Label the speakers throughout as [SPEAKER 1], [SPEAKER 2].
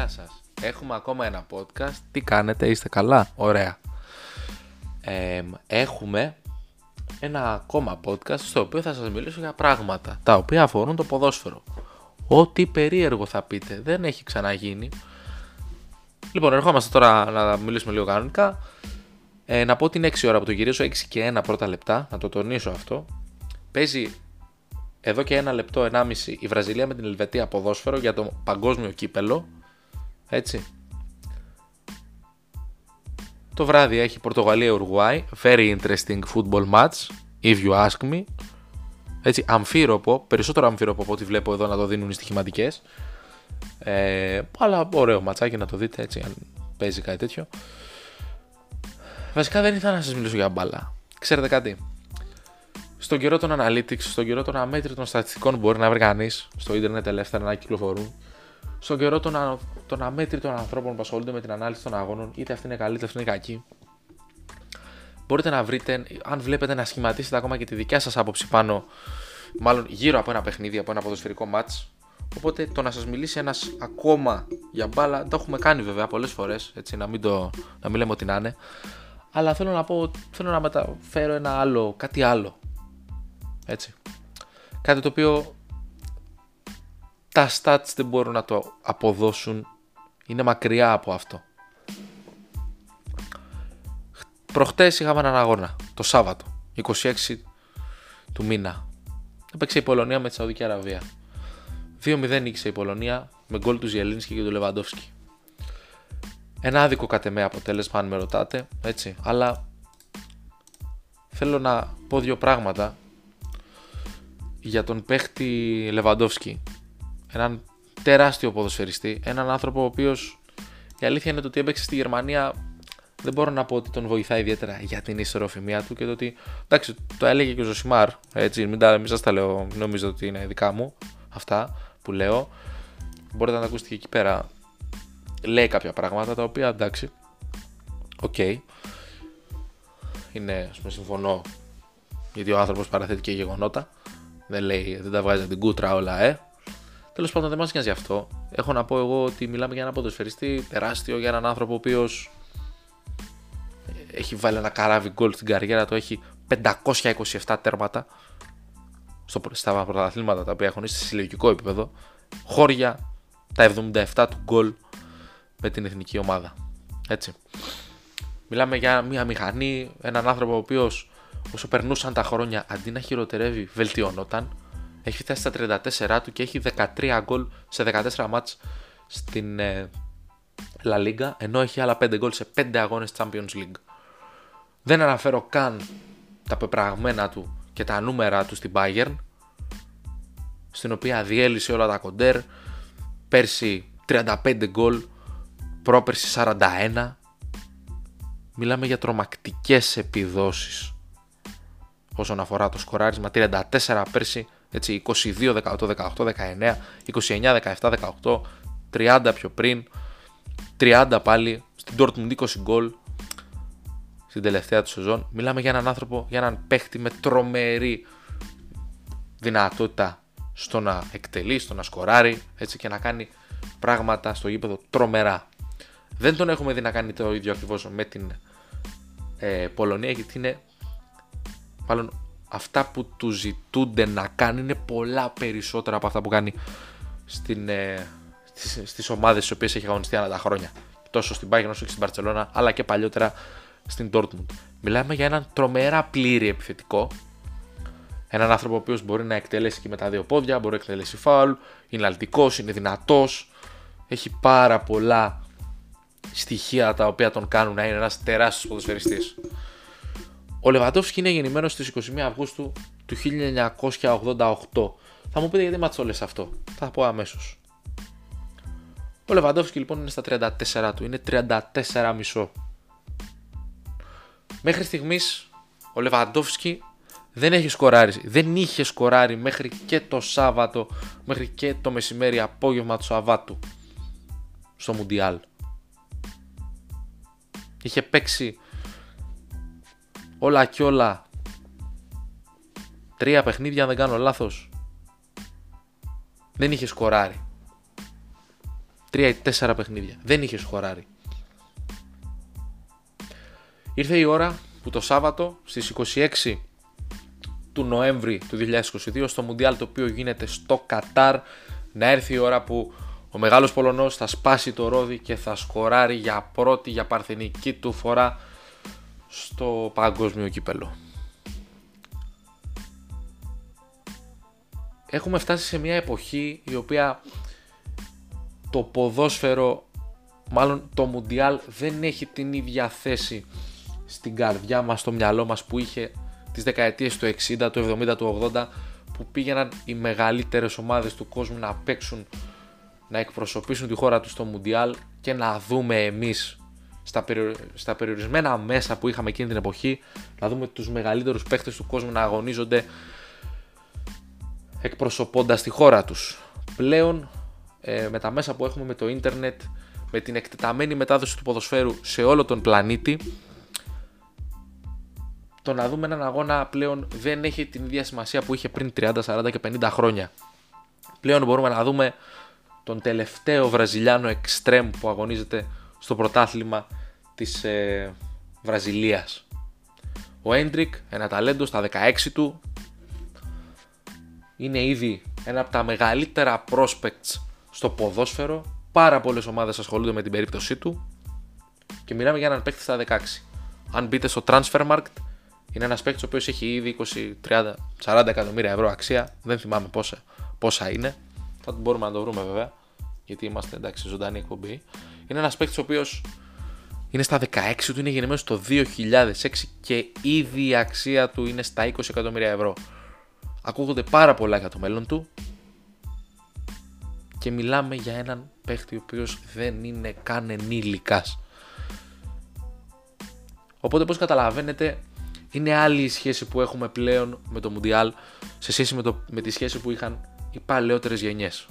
[SPEAKER 1] Γεια σας. Έχουμε ακόμα ένα podcast. Τι κάνετε, είστε καλά; Ωραία. Ε, έχουμε ένα ακόμα podcast στο οποίο θα σας μιλήσω για πράγματα τα οποία αφορούν το ποδόσφαιρο. Ό,τι περίεργο θα πείτε. Δεν έχει ξαναγίνει. Λοιπόν, ερχόμαστε τώρα να μιλήσουμε λίγο κανονικά. Ε, να πω την 6 ώρα που το γυρίσω, 6 και 1 πρώτα λεπτά, να το τονίσω αυτό. Παίζει εδώ και ένα λεπτό, 1,5 η Βραζιλία με την Ελβετία ποδόσφαιρο για το παγκόσμιο κύπελο. Έτσι. Το βράδυ έχει Πορτογαλία-Ουρουάη. Very interesting football match, if you ask me. Έτσι, αμφίροπο, περισσότερο αμφίροπο από ό,τι βλέπω εδώ να το δίνουν οι στοιχηματικές. Ε, αλλά ωραίο ματσάκι να το δείτε έτσι, αν παίζει κάτι τέτοιο. Βασικά δεν ήθελα να σας μιλήσω για μπάλα. Ξέρετε κάτι, στον καιρό των analytics, στον καιρό των αμέτρητων στατιστικών που μπορεί να βρει κανείς στο ίντερνετ ελεύθερα να κυκλοφορούν, στον καιρό των, των αμέτρητων ανθρώπων που ασχολούνται με την ανάλυση των αγώνων, είτε αυτή είναι καλή είτε αυτή είναι κακή, μπορείτε να βρείτε, αν βλέπετε, να σχηματίσετε ακόμα και τη δικιά σας άποψη πάνω, μάλλον γύρω από ένα παιχνίδι, από ένα ποδοσφαιρικό match. Οπότε το να σας μιλήσει ένας ακόμα για μπάλα, το έχουμε κάνει βέβαια πολλές φορές, έτσι να μην, το, να μην λέμε ότι να είναι. Αλλά θέλω να πω, θέλω να μεταφέρω ένα άλλο, κάτι άλλο έτσι. Κάτι το οποίο τα stats δεν μπορούν να το αποδώσουν. Είναι μακριά από αυτό. Προχτές είχαμε έναν αγώνα, το Σάββατο, 26 του μήνα. Έπαιξε η Πολωνία με τη Σαουδική Αραβία. 2-0 νίκησε η Πολωνία με γκολ του Ζιελίνσκι και του Λεβαντόφσκι. Ένα άδικο κατ' εμέ αποτέλεσμα αν με ρωτάτε, έτσι, αλλά θέλω να πω δύο πράγματα για τον παίχτη Λεβαντόφσκι. Έναν τεράστιο ποδοσφαιριστή. Έναν άνθρωπο ο οποίος η αλήθεια είναι το ότι έπαιξε στη Γερμανία. Δεν μπορώ να πω ότι τον βοηθάει ιδιαίτερα για την ισορροφημία του και το ότι. Εντάξει, το έλεγε και ο Ζωσιμάρ. Έτσι, μην, τα, μην σας τα λέω, νομίζω ότι είναι δικά μου αυτά που λέω. Μπορείτε να τα ακούσετε και εκεί πέρα. Λέει κάποια πράγματα τα οποία εντάξει. OK. Okay. Είναι, ας πούμε, συμφωνώ. Γιατί ο άνθρωπος παραθέτει και γεγονότα. Δεν λέει, δεν τα βγάζει από την κούτρα όλα, ε. Τέλος πάντων, δεν μας νοιάζει αυτό. Έχω να πω εγώ ότι μιλάμε για ένα ποδοσφαιριστή τεράστιο, για έναν άνθρωπο ο οποίος έχει βάλει ένα καράβι γκολ στην καριέρα του, έχει 527 τέρματα στο, στα πρωταθλήματα τα οποία έχουν σε συλλογικό επίπεδο. Χώρια τα 77 του γκολ με την εθνική ομάδα. Έτσι. Μιλάμε για μια μηχανή, έναν άνθρωπο ο οποίος όσο περνούσαν τα χρόνια αντί να χειροτερεύει, βελτιώνονταν. Έχει φτάσει στα 34 του και έχει 13 γκολ σε 14 μάτς στην ε, La Liga, ενώ έχει άλλα 5 γκολ σε 5 αγώνες Champions League. Δεν αναφέρω καν τα πεπραγμένα του και τα νούμερα του στην Bayern, στην οποία διέλυσε όλα τα κοντέρ, πέρσι 35 γκολ, πρόπερσι 41. Μιλάμε για τρομακτικές επιδόσεις όσον αφορά το σκοράρισμα 34 πέρσι, έτσι 22, 18, 18, 19, 29, 17, 18, 30 πιο πριν, 30 πάλι, στην Dortmund 20 γκολ στην τελευταία του σεζόν. Μιλάμε για έναν άνθρωπο, για έναν παίχτη με τρομερή δυνατότητα στο να εκτελεί, στο να σκοράρει έτσι και να κάνει πράγματα στο γήπεδο τρομερά. Δεν τον έχουμε δει να κάνει το ίδιο ακριβώς με την ε, Πολωνία γιατί είναι μάλλον αυτά που του ζητούνται να κάνει είναι πολλά περισσότερα από αυτά που κάνει στην, ε, στις, στις ομάδες στις οποίες έχει αγωνιστεί ανά τα χρόνια. Τόσο στην Bayern όσο και στην Barcelona, αλλά και παλιότερα στην Dortmund. Μιλάμε για έναν τρομερά πλήρη επιθετικό. Έναν άνθρωπο ο οποίος μπορεί να εκτελέσει και με τα δύο πόδια, μπορεί να εκτελέσει φάουλ, είναι αλτικό, είναι δυνατός. Έχει πάρα πολλά στοιχεία τα οποία τον κάνουν να είναι ένας τεράστιος ποδοσφαιριστής. Ο Λεβαντόφσκι είναι γεννημένος στις 21 Αυγούστου του 1988. Θα μου πείτε γιατί μας το λες αυτό. Θα πω αμέσως. Ο Λεβαντόφσκι λοιπόν είναι στα 34 του. Είναι 34 μισό. Μέχρι στιγμής ο Λεβαντόφσκι δεν έχει σκοράρει. Δεν είχε σκοράρει μέχρι και το Σάββατο, μέχρι και το μεσημέρι απόγευμα του Σαββάτου στο Μουντιάλ. Είχε παίξει όλα και όλα τρία παιχνίδια αν δεν κάνω λάθος δεν είχε σκοράρει 3 ή 4 παιχνίδια. Δεν είχε σκοράρει. Ήρθε η ώρα που το Σάββατο στις 26 του Νοέμβρη του 2022 στο Μουντιάλ το οποίο γίνεται στο Κατάρ να έρθει η ώρα που ο μεγάλος Πολωνός θα σπάσει το ρόδι και θα σκοράρει για πρώτη, για παρθενική του φορά στο παγκόσμιο κύπελο. Έχουμε φτάσει σε μια εποχή η οποία το ποδόσφαιρο, μάλλον το Μουντιάλ δεν έχει την ίδια θέση στην καρδιά μας, στο μυαλό μας που είχε τις δεκαετίες του 60, του 70, του 80 που πήγαιναν οι μεγαλύτερες ομάδες του κόσμου να παίξουν, να εκπροσωπήσουν τη χώρα τους στο Μουντιάλ και να δούμε εμείς στα, στα περιορισμένα μέσα που είχαμε εκείνη την εποχή να δούμε τους μεγαλύτερους παίχτες του κόσμου να αγωνίζονται εκπροσωπώντας τη χώρα τους. Πλέον ε, με τα μέσα που έχουμε με το ίντερνετ, με την εκτεταμένη μετάδοση του ποδοσφαίρου σε όλο τον πλανήτη το να δούμε έναν αγώνα πλέον δεν έχει την ίδια σημασία που είχε πριν 30, 40 και 50 χρόνια. Πλέον μπορούμε να δούμε τον τελευταίο Βραζιλιάνο εξτρέμ που αγωνίζεται στο πρωτάθλημα της ε, Βραζιλίας. Ο Έντρικ, ένα ταλέντο στα 16 του, είναι ήδη ένα από τα μεγαλύτερα prospects στο ποδόσφαιρο. Πάρα πολλές ομάδες ασχολούνται με την περίπτωσή του και μιλάμε για έναν παίκτη στα 16. Αν μπείτε στο Transfermarkt είναι ένας παίκτης ο οποίος έχει ήδη 20, 30, 40 εκατομμύρια ευρώ αξία. Δεν θυμάμαι πόσα, πόσα είναι. Θα μπορούμε να το βρούμε βέβαια. Γιατί είμαστε εντάξει, ζωντανή εκπομπή. Είναι ένας παίκτης ο οποίος είναι στα 16 του, είναι γεννημένος το 2006 και ήδη η αξία του είναι στα 20 εκατομμύρια ευρώ. Ακούγονται πάρα πολλά για το μέλλον του και μιλάμε για έναν παίκτη ο οποίος δεν είναι καν ενήλικας. Οπότε πώς καταλαβαίνετε είναι άλλη η σχέση που έχουμε πλέον με το Μουντιάλ σε σχέση με, το, με τη σχέση που είχαν οι παλαιότερες γενιές.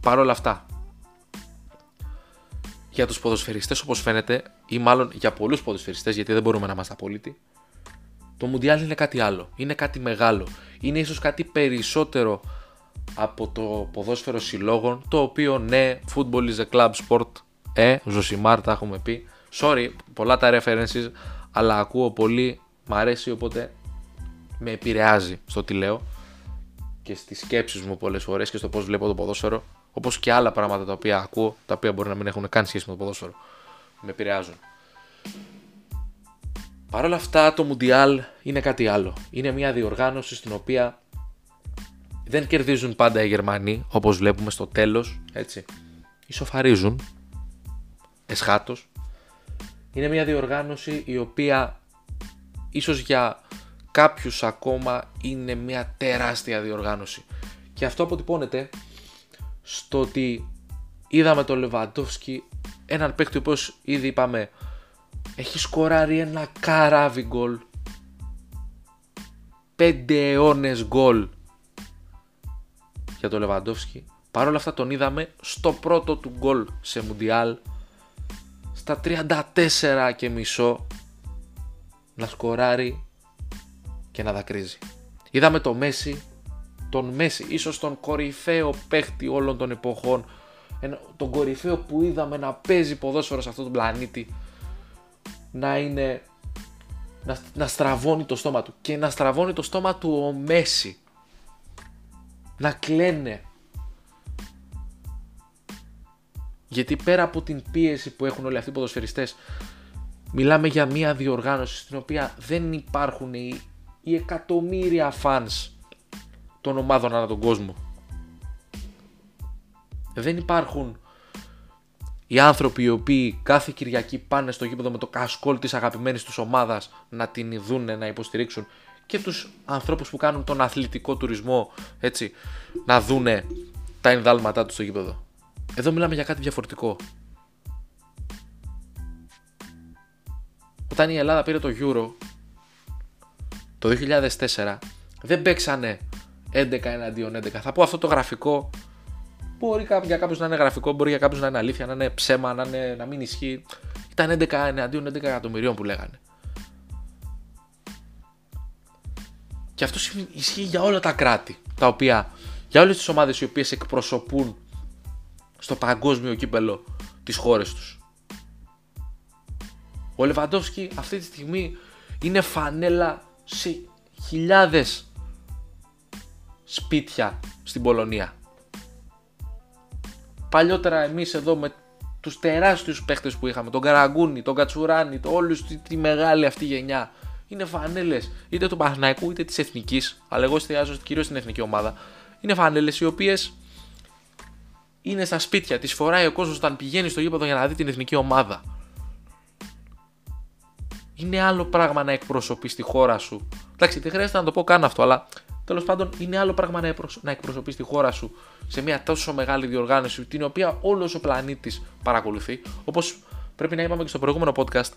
[SPEAKER 1] Παρ' όλα αυτά, για τους ποδοσφαιριστές όπως φαίνεται, ή μάλλον για πολλούς ποδοσφαιριστές, γιατί δεν μπορούμε να είμαστε απόλυτοι, το Μουντιάλ είναι κάτι άλλο, είναι κάτι μεγάλο, είναι ίσως κάτι περισσότερο από το ποδόσφαιρο συλλόγων, το οποίο ναι, football is a club sport, ε, Ζωσιμάρ τα έχουμε πει, sorry, πολλά τα references, αλλά ακούω πολύ μ' αρέσει οπότε με επηρεάζει στο τι λέω και στις σκέψεις μου πολλές φορές και στο πώς βλέπω το ποδόσφαιρο όπως και άλλα πράγματα τα οποία ακούω τα οποία μπορεί να μην έχουν καν σχέση με το ποδόσφαιρο. Με επηρεάζουν. Παρ' όλα αυτά το Μουντιάλ είναι κάτι άλλο. Είναι μια διοργάνωση στην οποία δεν κερδίζουν πάντα οι Γερμανοί όπως βλέπουμε στο τέλος έτσι. Ισοφαρίζουν. Εσχάτως. Είναι μια διοργάνωση η οποία ίσως για κάποιους ακόμα είναι μια τεράστια διοργάνωση. Και αυτό αποτυπώνεται στο ότι είδαμε τον Λεβαντόφσκι, έναν παίκτη ο οποίος ήδη είπαμε έχει σκοράρει ένα καράβι γκολ. Πέντε αιώνες γκολ για τον Λεβαντόφσκι. Παρ' όλα αυτά τον είδαμε στο πρώτο του γκολ σε Μουντιάλ στα 34 και μισό να σκοράρει και να δακρύζει. Είδαμε το Μέση, τον Μέση, ίσως τον κορυφαίο παίχτη όλων των εποχών, τον κορυφαίο που είδαμε να παίζει ποδόσφαιρο σε αυτόν τον πλανήτη, να είναι, να, να στραβώνει το στόμα του. Και να στραβώνει το στόμα του ο Μέση, να κλαίνε. Γιατί πέρα από την πίεση που έχουν όλοι αυτοί οι ποδοσφαιριστές Μιλάμε για μια διοργάνωση στην οποία δεν υπάρχουν οι, οι εκατομμύρια φανς των ομάδων ανά τον κόσμο. Δεν υπάρχουν οι άνθρωποι οι οποίοι κάθε Κυριακή πάνε στο γήπεδο με το κασκόλ της αγαπημένης τους ομάδας να την δούνε, να υποστηρίξουν και τους ανθρώπους που κάνουν τον αθλητικό τουρισμό έτσι να δούνε τα ενδάλματά τους στο γήπεδο. Εδώ μιλάμε για κάτι διαφορετικό. όταν η Ελλάδα πήρε το Euro το 2004 δεν παίξανε 11 εναντίον 11. Θα πω αυτό το γραφικό μπορεί για κάποιους να είναι γραφικό, μπορεί για κάποιους να είναι αλήθεια, να είναι ψέμα, να, είναι, να μην ισχύει. Ήταν 11 εναντίον 11 εκατομμυρίων που λέγανε. Και αυτό ισχύει για όλα τα κράτη, τα οποία, για όλες τις ομάδες οι οποίες εκπροσωπούν στο παγκόσμιο κύπελο τις χώρες τους. Ο Λεβαντόφσκι αυτή τη στιγμή είναι φανέλα σε χιλιάδες σπίτια στην Πολωνία. Παλιότερα εμείς εδώ με τους τεράστιους παίχτες που είχαμε, τον Καραγκούνι, τον Κατσουράνι, το όλους τη, τη μεγάλη αυτή γενιά, είναι φανέλες είτε του Παναθηναϊκού είτε της Εθνικής, αλλά εγώ εστιάζω κυρίως στην Εθνική ομάδα, είναι φανέλες οι οποίες είναι στα σπίτια, τις φοράει ο κόσμος όταν πηγαίνει στο γήπεδο για να δει την Εθνική ομάδα. Είναι άλλο πράγμα να εκπροσωπείς τη χώρα σου. Εντάξει, δεν χρειάζεται να το πω καν αυτό, αλλά τέλος πάντων είναι άλλο πράγμα να, να εκπροσωπείς τη χώρα σου σε μια τόσο μεγάλη διοργάνωση την οποία όλος ο πλανήτης παρακολουθεί. Όπως πρέπει να είπαμε και στο προηγούμενο podcast,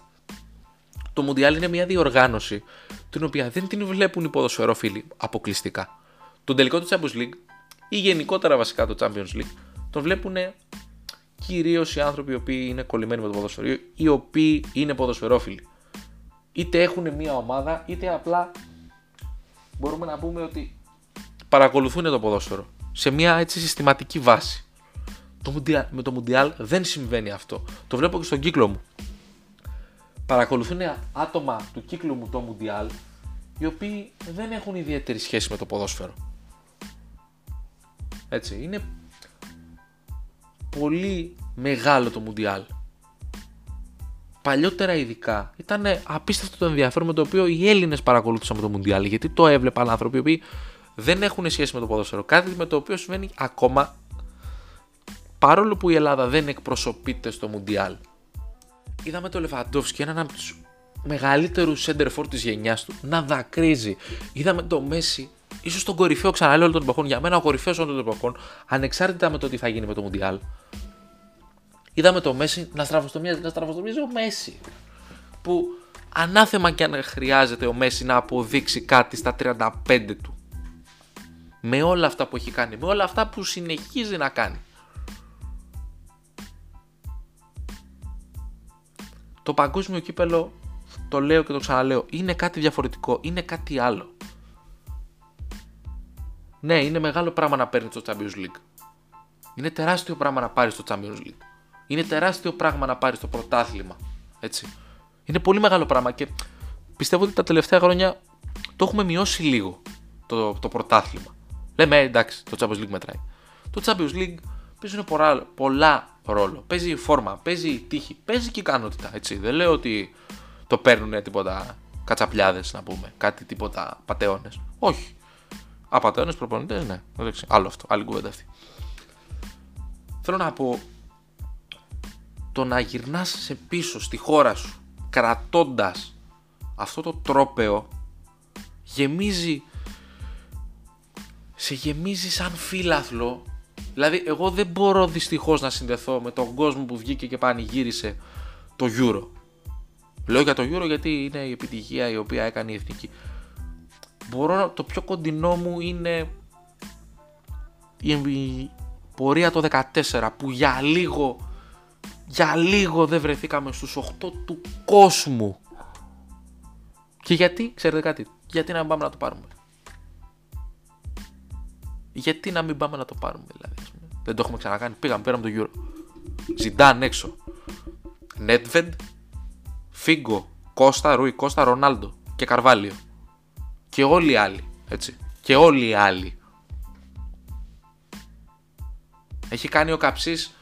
[SPEAKER 1] το Μουντιάλ είναι μια διοργάνωση την οποία δεν την βλέπουν οι ποδοσφαιρόφιλοι αποκλειστικά. Τον τελικό του Champions League ή γενικότερα βασικά το Champions League τον βλέπουν κυρίως οι άνθρωποι οι οποίοι είναι κολλημένοι με το ποδοσφαιρό, οι οποίοι είναι ποδοσφαιρόφιλοι. Είτε έχουν μια ομάδα, είτε απλά μπορούμε να πούμε ότι παρακολουθούν το ποδόσφαιρο σε μια έτσι συστηματική βάση. Το με το Μουντιάλ δεν συμβαίνει αυτό. Το βλέπω και στον κύκλο μου. Παρακολουθούν άτομα του κύκλου μου το Μουντιάλ οι οποίοι δεν έχουν ιδιαίτερη σχέση με το ποδόσφαιρο. Έτσι, είναι πολύ μεγάλο το Μουντιάλ. Παλιότερα ειδικά ήταν απίστευτο το ενδιαφέρον με το οποίο οι Έλληνες παρακολούθησαν το Μουντιάλ γιατί το έβλεπαν άνθρωποι οι οποίοι δεν έχουν σχέση με το ποδόσφαιρο. Κάτι με το οποίο συμβαίνει ακόμα παρόλο που η Ελλάδα δεν εκπροσωπείται στο Μουντιάλ. Είδαμε το Λεβαντόφσκι, έναν από τους μεγαλύτερους for της γενιάς του, να δακρύζει. Είδαμε το Μέση, ίσως τον κορυφαίο ξαναλέω όλων των εποχών, για μένα ο κορυφαίος όλων των εποχών, ανεξάρτητα με το τι θα γίνει με το Μουντιάλ. Είδαμε το Μέση να στραφοστομίζει, να στραφοστομίζει ο Μέση. Που ανάθεμα και αν χρειάζεται ο Μέση να αποδείξει κάτι στα 35 του. Με όλα αυτά που έχει κάνει, με όλα αυτά που συνεχίζει να κάνει. Το παγκόσμιο κύπελο, το λέω και το ξαναλέω, είναι κάτι διαφορετικό, είναι κάτι άλλο. Ναι, είναι μεγάλο πράγμα να παίρνει το Champions League. Είναι τεράστιο πράγμα να πάρεις το Champions League. Είναι τεράστιο πράγμα να πάρεις το πρωτάθλημα. Έτσι. Είναι πολύ μεγάλο πράγμα και πιστεύω ότι τα τελευταία χρόνια το έχουμε μειώσει λίγο το, το πρωτάθλημα. Λέμε «Ε, εντάξει, το Champions League μετράει. Το Champions League παίζει πολλά, πολλά ρόλο. Παίζει η φόρμα, παίζει η τύχη, παίζει και η ικανότητα. Έτσι. Δεν λέω ότι το παίρνουν τίποτα κατσαπλιάδες να πούμε, κάτι τίποτα πατεώνες. Όχι. Απατεώνες προπονητές, ναι. Άλλο αυτό, άλλη κουβέντα αυτή. Θέλω να πω το να γυρνάς σε πίσω στη χώρα σου κρατώντας αυτό το τρόπεο γεμίζει σε γεμίζει σαν φύλαθλο. Δηλαδή εγώ δεν μπορώ δυστυχώς να συνδεθώ με τον κόσμο που βγήκε και πανηγύρισε το Euro. Λέω για το Euro γιατί είναι η επιτυχία η οποία έκανε η Εθνική. Μπορώ το πιο κοντινό μου είναι η πορεία το 14 που για λίγο για λίγο δεν βρεθήκαμε στους 8 του κόσμου. Και γιατί, ξέρετε κάτι, γιατί να μην πάμε να το πάρουμε; Γιατί να μην πάμε να το πάρουμε δηλαδή. Δεν το έχουμε ξανακάνει. Πήγαμε, πήραμε το Euro. Ζιντάν έξω. Νέτβεντ, Φίγκο, Κώστα, Ρούι, Κώστα, Ρονάλντο και Καρβάλιο. Και όλοι οι άλλοι. Έτσι. Και όλοι οι άλλοι. Έχει κάνει ο Καψής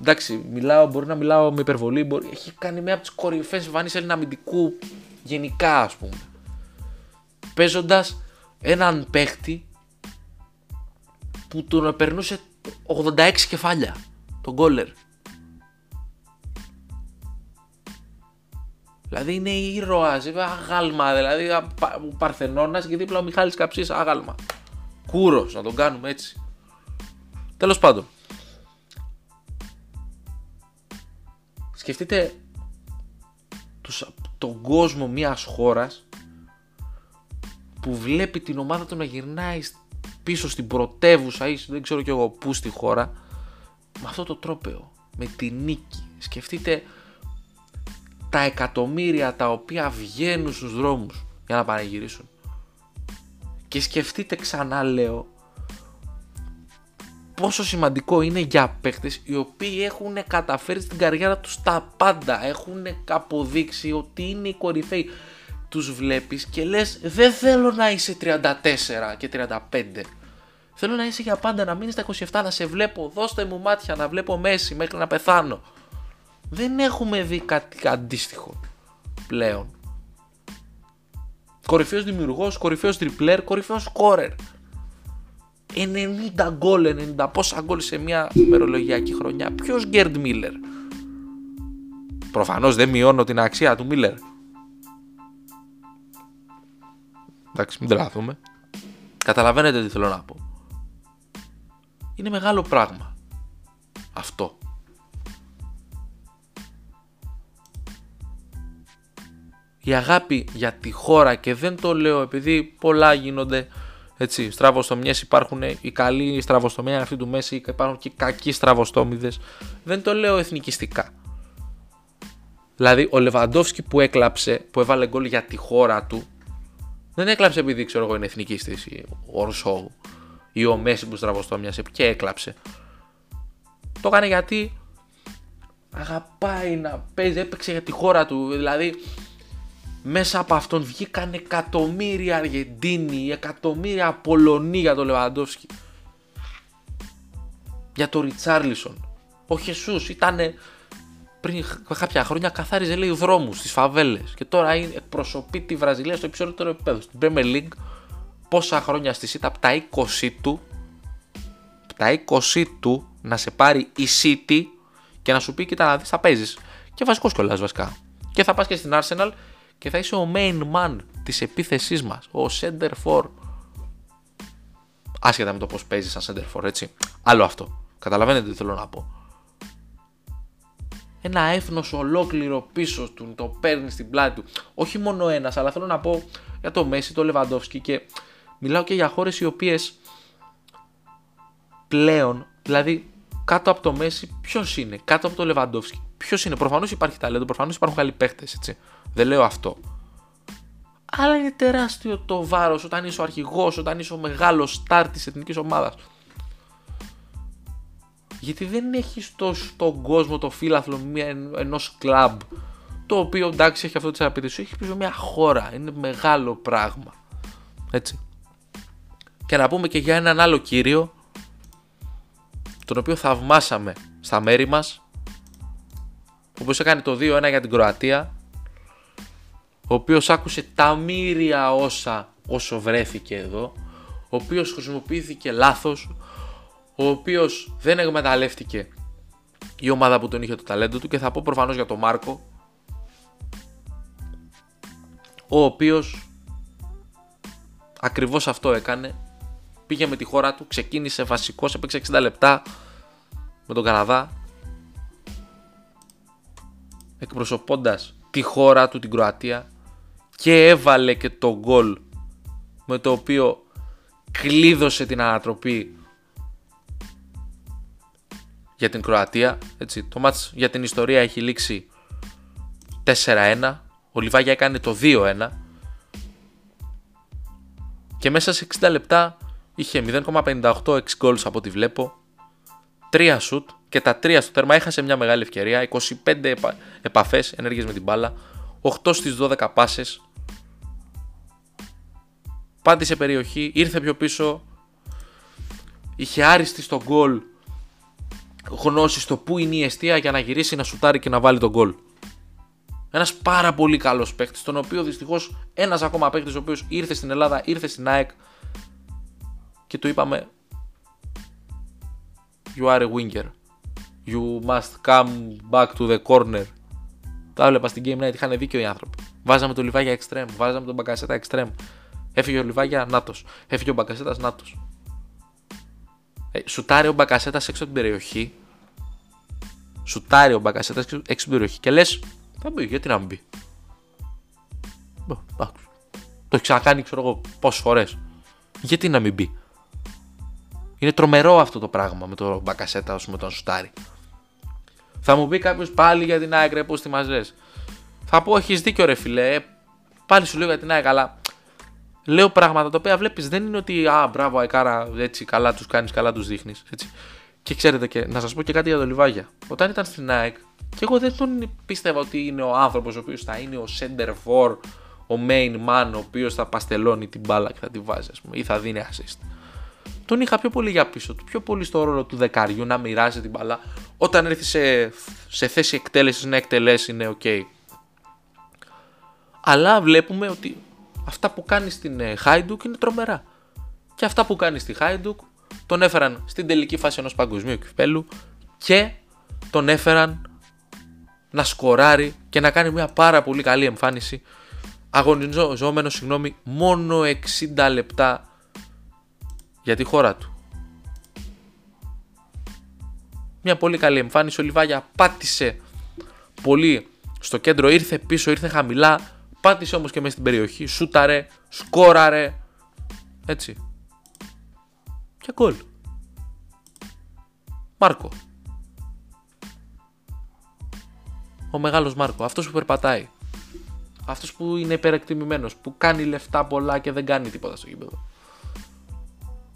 [SPEAKER 1] εντάξει, μιλάω, μπορεί να μιλάω με υπερβολή, μπορεί, έχει κάνει μια από τις κορυφαίε εμφανίσεις Έλληνα αμυντικού γενικά, ας πούμε. Παίζοντας έναν παίχτη που τον περνούσε 86 κεφάλια, τον Γκόλερ. Δηλαδή είναι ήρωας, αγάλμα. Δηλαδή ο Παρθενώνας και δίπλα ο Μιχάλης Καψής, αγάλμα. Κούρος, να τον κάνουμε έτσι. Τέλος πάντων. Σκεφτείτε τους, τον κόσμο μιας χώρας που βλέπει την ομάδα του να γυρνάει πίσω στην πρωτεύουσα ή δεν ξέρω κι εγώ πού στη χώρα με αυτό το τρόπεο, με τη νίκη. Σκεφτείτε τα εκατομμύρια τα οποία βγαίνουν στους δρόμους για να πανηγυρίσουν. Και σκεφτείτε ξανά λέω πόσο σημαντικό είναι για παίχτες οι οποίοι έχουν καταφέρει στην καριέρα τους τα πάντα. Έχουν αποδείξει ότι είναι οι κορυφαίοι. Τους βλέπεις και λες δεν θέλω να είσαι 34 και 35. Θέλω να είσαι για πάντα, να μείνεις στα 27, να σε βλέπω, δώστε μου μάτια, να βλέπω μέση μέχρι να πεθάνω. Δεν έχουμε δει κάτι αντίστοιχο πλέον. Κορυφαίος δημιουργός, κορυφαίος τριπλέρ, κορυφαίος σκόρερ. 90 γκολ, 90 πόσα γκολ σε μια ημερολογιακή χρονιά. Ποιος Γκέρντ Μίλλερ; Προφανώς δεν μειώνω την αξία του Μίλλερ. Εντάξει, μην τρελαθούμε. Καταλαβαίνετε τι θέλω να πω. Είναι μεγάλο πράγμα. Αυτό. Η αγάπη για τη χώρα και δεν το λέω επειδή πολλά γίνονται έτσι, στραβοστομιές υπάρχουν οι καλοί στραβοστομία αυτή του Μέση, υπάρχουν και οι κακοί στραβοστόμιδε. Δεν το λέω εθνικιστικά. Δηλαδή, ο Λεβαντόφσκι που έκλαψε, που έβαλε γκολ για τη χώρα του, δεν έκλαψε επειδή ξέρω εγώ είναι εθνικιστή ο Ρουσόου ή ο Μέση που στραβοστόμιασε και έκλαψε. Το έκανε γιατί αγαπάει να παίζει, έπαιξε για τη χώρα του. Δηλαδή, μέσα από αυτόν βγήκαν εκατομμύρια Αργεντίνοι, εκατομμύρια Πολωνοί για τον Λεβαντόφσκι. Για τον Ριτσάρλισον. Ο Χεσούς ήταν πριν κάποια χρόνια καθάριζε λέει δρόμους στις φαβέλες και τώρα είναι, εκπροσωπεί τη Βραζιλία στο υψηλότερο επίπεδο. Στην Premier League πόσα χρόνια στη ΣΥΤΑ από τα 20 του από τα 20 του να σε πάρει η City και να σου πει κοίτα να δεις θα παίζεις και βασικός κιόλας βασικά και θα πας και στην Arsenal και θα είσαι ο main man της επίθεσής μας, ο center for. Άσχετα με το πώς παίζεις σαν center for, έτσι. Άλλο αυτό. Καταλαβαίνετε τι θέλω να πω. Ένα έθνος ολόκληρο πίσω του, το παίρνεις στην πλάτη του. Όχι μόνο ένας, αλλά θέλω να πω για το Μέση, το Λεβαντόφσκι και μιλάω και για χώρες οι οποίες πλέον, δηλαδή κάτω από το Μέση, ποιος είναι, κάτω από το Λεβαντόφσκι, ποιος είναι; Προφανώς υπάρχει ταλέντο, προφανώς υπάρχουν καλοί παίχτε, έτσι. Δεν λέω αυτό. Αλλά είναι τεράστιο το βάρος όταν είσαι ο αρχηγός, όταν είσαι ο μεγάλος στάρ της εθνικής ομάδας. Γιατί δεν έχεις τόσο τον κόσμο το φύλαθλο ενός κλαμπ το οποίο εντάξει έχει αυτό τη απαιτήσεις, έχει πίσω μια χώρα. Είναι μεγάλο πράγμα. Έτσι. Και να πούμε και για έναν άλλο κύριο, τον οποίο θαυμάσαμε στα μέρη μας, ο οποίος έκανε το 2-1 για την Κροατία ο οποίος άκουσε τα μύρια όσα όσο βρέθηκε εδώ, ο οποίος χρησιμοποιήθηκε λάθος, ο οποίος δεν εκμεταλλεύτηκε η ομάδα που τον είχε το ταλέντο του και θα πω προφανώς για τον Μάρκο, ο οποίος ακριβώς αυτό έκανε, πήγε με τη χώρα του, ξεκίνησε βασικός, έπαιξε 60 λεπτά με τον Καναδά, εκπροσωπώντας τη χώρα του την Κροατία και έβαλε και το γκολ με το οποίο κλείδωσε την ανατροπή για την Κροατία. Έτσι, το μάτς για την ιστορία έχει λήξει 4-1. Ο Λιβάγια έκανε το 2-1. Και μέσα σε 60 λεπτά είχε 0,58 6 goals από ό,τι βλέπω. 3 σουτ και τα 3 στο τέρμα έχασε μια μεγάλη ευκαιρία. 25 επαφές ενέργειες με την μπάλα. 8 στις 12 πάσες πάτησε περιοχή, ήρθε πιο πίσω, είχε άριστη στο γκολ γνώση στο που είναι η αιστεία για να γυρίσει να σουτάρει και να βάλει τον γκολ. Ένας πάρα πολύ καλός παίκτης, τον οποίο δυστυχώς ένας ακόμα παίκτης, ο οποίος ήρθε στην Ελλάδα, ήρθε στην ΑΕΚ και του είπαμε You are a winger. You must come back to the corner. Τα έβλεπα στην Game Night, είχαν δίκιο οι άνθρωποι. Βάζαμε το λιβάγια extreme, βάζαμε τον Μπαγκασέτα extreme. Έφυγε ο Λιβάγια, νάτο. Έφυγε ο Μπακασέτα, νάτος. Ε, σουτάρει ο Μπακασέτα έξω από την περιοχή. Σουτάρει ο Μπακασέτα έξω από την περιοχή και λες, θα μπει, γιατί να μην μπει; Το έχει ξανακάνει, ξέρω εγώ, πόσες φορές. Γιατί να μην μπει; Είναι τρομερό αυτό το πράγμα με τον Μπακασέτα, όσο με τον Σουτάρι. Θα μου πει κάποιος πάλι για την ΑΕΚ, πώς τη μαζέ. Θα πω, έχεις δίκιο, ρε φιλέ. Ε, πάλι σου λέω για την ΑΕΚ, αλλά Λέω πράγματα τα οποία βλέπεις. Δεν είναι ότι α, μπράβο, Αεκάρα, έτσι καλά τους κάνεις, καλά τους δείχνεις. Και ξέρετε, και να σας πω και κάτι για το Λιβάγια. Όταν ήταν στην ΑΕΚ, και εγώ δεν τον πίστευα ότι είναι ο άνθρωπος ο οποίος θα είναι ο center for, ο main man, ο οποίος θα παστελώνει την μπάλα και θα τη βάζει, ας πούμε, ή θα δίνει assist. Τον είχα πιο πολύ για πίσω του, πιο πολύ στο ρόλο του δεκαριού να μοιράζει την μπάλα. Όταν έρθει σε, σε θέση εκτέλεσης να εκτελέσει, είναι ok. Αλλά βλέπουμε ότι αυτά που κάνει στην Χάιντουκ είναι τρομερά. Και αυτά που κάνει στη Χάιντουκ τον έφεραν στην τελική φάση ενός παγκοσμίου κυπέλου και τον έφεραν να σκοράρει και να κάνει μια πάρα πολύ καλή εμφάνιση αγωνιζόμενος συγγνώμη μόνο 60 λεπτά για τη χώρα του. Μια πολύ καλή εμφάνιση, ο Λιβάγια πάτησε πολύ στο κέντρο, ήρθε πίσω, ήρθε χαμηλά, πάτησε όμως και μέσα στην περιοχή, σούταρε, σκόραρε, έτσι. Και γκολ. Μάρκο. Ο μεγάλος Μάρκο, αυτός που περπατάει. Αυτός που είναι υπερεκτιμημένος, που κάνει λεφτά πολλά και δεν κάνει τίποτα στο γήπεδο.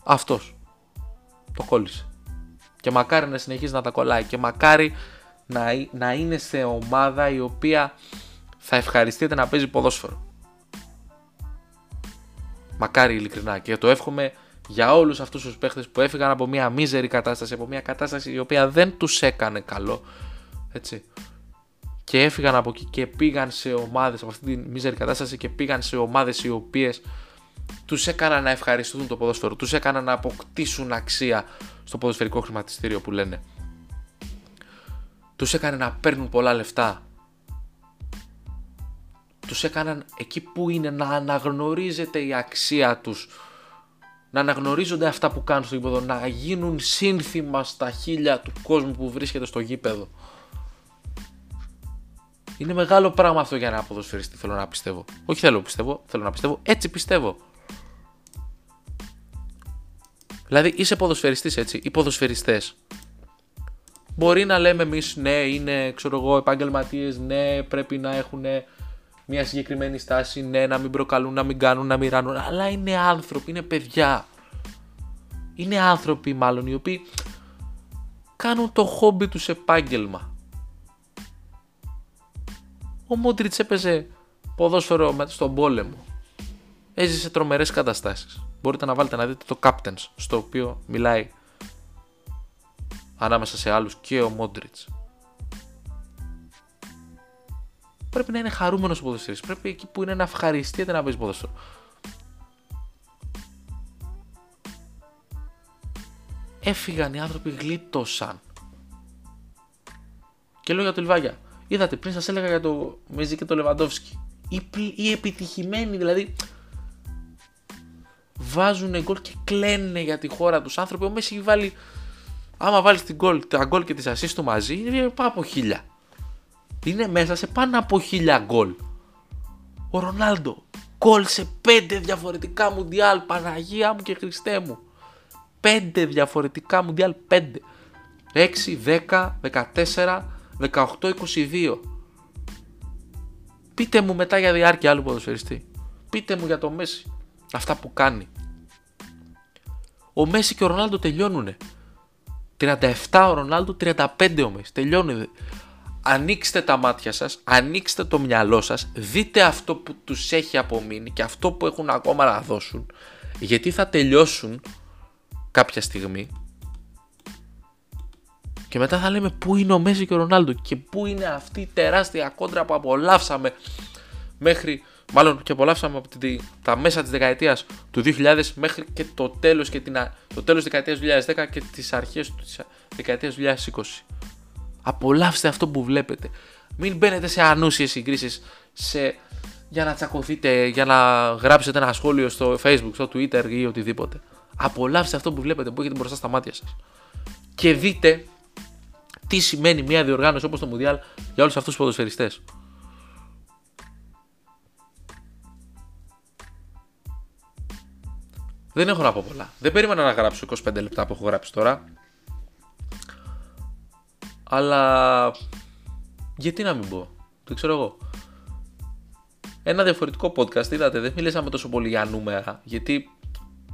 [SPEAKER 1] Αυτός. Το κόλλησε. Και μακάρι να συνεχίζει να τα κολλάει. Και μακάρι να, να είναι σε ομάδα η οποία θα ευχαριστείτε να παίζει ποδόσφαιρο. Μακάρι ειλικρινά. Και το εύχομαι για όλους αυτούς τους παίχτες που έφυγαν από μια μίζερη κατάσταση, από μια κατάσταση η οποία δεν τους έκανε καλό. Έτσι. Και έφυγαν από εκεί και πήγαν σε ομάδες από αυτή τη μίζερη κατάσταση και πήγαν σε ομάδες οι οποίες τους έκαναν να ευχαριστούν το ποδόσφαιρο, τους έκαναν να αποκτήσουν αξία στο ποδοσφαιρικό χρηματιστήριο που λένε. Τους έκαναν να παίρνουν πολλά λεφτά. Τους έκαναν εκεί που είναι να αναγνωρίζεται η αξία τους να αναγνωρίζονται αυτά που κάνουν στο γήπεδο, να γίνουν σύνθημα στα χίλια του κόσμου που βρίσκεται στο γήπεδο. Είναι μεγάλο πράγμα αυτό για ένα ποδοσφαιριστή, θέλω να πιστεύω. Όχι θέλω πιστεύω, θέλω να πιστεύω, έτσι πιστεύω. Δηλαδή είσαι ποδοσφαιριστής έτσι, οι ποδοσφαιριστές. Μπορεί να λέμε εμείς, ναι, είναι ξέρω εγώ, επαγγελματίες, ναι, πρέπει να έχουν μια συγκεκριμένη στάση, ναι, να μην προκαλούν, να μην κάνουν, να μην ράνουν, αλλά είναι άνθρωποι, είναι παιδιά. Είναι άνθρωποι μάλλον οι οποίοι κάνουν το χόμπι τους επάγγελμα. Ο Μόντριτς έπαιζε ποδόσφαιρο στον πόλεμο. Έζησε τρομερές καταστάσεις. Μπορείτε να βάλετε να δείτε το Captains, στο οποίο μιλάει ανάμεσα σε άλλους και ο Μόντριτς. πρέπει να είναι χαρούμενος ο ποδοσφαιριστής. Πρέπει εκεί που είναι να ευχαριστείτε να παίζει ποδοσφαίρο. Έφυγαν οι άνθρωποι, γλίτωσαν. Και λέω για το Λιβάγια. Είδατε, πριν σας έλεγα για το Μέζι και το Λεβαντόφσκι. Οι, οι επιτυχημένοι δηλαδή βάζουν γκολ και κλαίνουν για τη χώρα τους άνθρωποι. Ο Μέση έχει βάλει. Άμα βάλεις την γκολ, τα γκολ και τις ασίστ του μαζί, είναι πάνω από χίλια είναι μέσα σε πάνω από χίλια γκολ. Ο Ρονάλντο γκολ σε πέντε διαφορετικά μουντιάλ, Παναγία μου και Χριστέ μου. Πέντε διαφορετικά μουντιάλ, πέντε. 6, 10, 14, 18, 22. Πείτε μου μετά για διάρκεια άλλου ποδοσφαιριστή. Πείτε μου για το Μέση. Αυτά που κάνει. Ο Μέση και ο Ρονάλντο τελειώνουνε. 37 ο Ρονάλντο, 35 ο Μέση. Τελειώνουν ανοίξτε τα μάτια σας, ανοίξτε το μυαλό σας, δείτε αυτό που τους έχει απομείνει και αυτό που έχουν ακόμα να δώσουν, γιατί θα τελειώσουν κάποια στιγμή και μετά θα λέμε πού είναι ο Μέση και ο Ρονάλντο και πού είναι αυτή η τεράστια κόντρα που απολαύσαμε μέχρι, μάλλον και απολαύσαμε από τη, τα μέσα της δεκαετίας του 2000 μέχρι και το τέλος, και την, το τέλος της δεκαετίας του 2010 και τις αρχές της δεκαετίας του 2020. Απολαύστε αυτό που βλέπετε. Μην μπαίνετε σε ανούσιες συγκρίσεις σε... για να τσακωθείτε, για να γράψετε ένα σχόλιο στο facebook, στο twitter ή οτιδήποτε. Απολαύστε αυτό που βλέπετε, που έχετε μπροστά στα μάτια σας. Και δείτε τι σημαίνει μια διοργάνωση όπως το Μουδιάλ για όλους αυτούς τους ποδοσφαιριστές. Δεν έχω να πω πολλά. Δεν περίμενα να γράψω 25 λεπτά που έχω γράψει τώρα. Αλλά γιατί να μην πω, το ξέρω εγώ. ένα διαφορετικό podcast. Είδατε, δεν μιλήσαμε τόσο πολύ για νούμερα. Γιατί,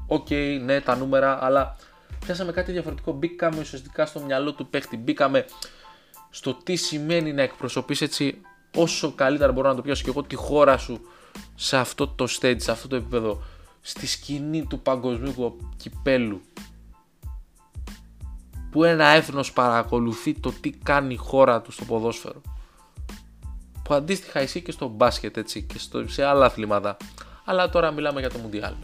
[SPEAKER 1] OK, okay, ναι, τα νούμερα, αλλά πιάσαμε κάτι διαφορετικό. Μπήκαμε ουσιαστικά στο μυαλό του παίχτη. Μπήκαμε στο τι σημαίνει να εκπροσωπείς έτσι όσο καλύτερα μπορώ να το πιάσω και εγώ τη χώρα σου σε αυτό το stage, σε αυτό το επίπεδο, στη σκηνή του παγκοσμίου κυπέλου που ένα έθνος παρακολουθεί το τι κάνει η χώρα του στο ποδόσφαιρο. Που αντίστοιχα ισχύει και στο μπάσκετ έτσι και στο, σε άλλα αθλήματα. Αλλά τώρα μιλάμε για το Μουντιάλ.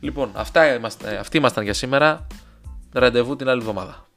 [SPEAKER 1] Λοιπόν αυτά, αυτοί ήμασταν για σήμερα. Ραντεβού την άλλη εβδομάδα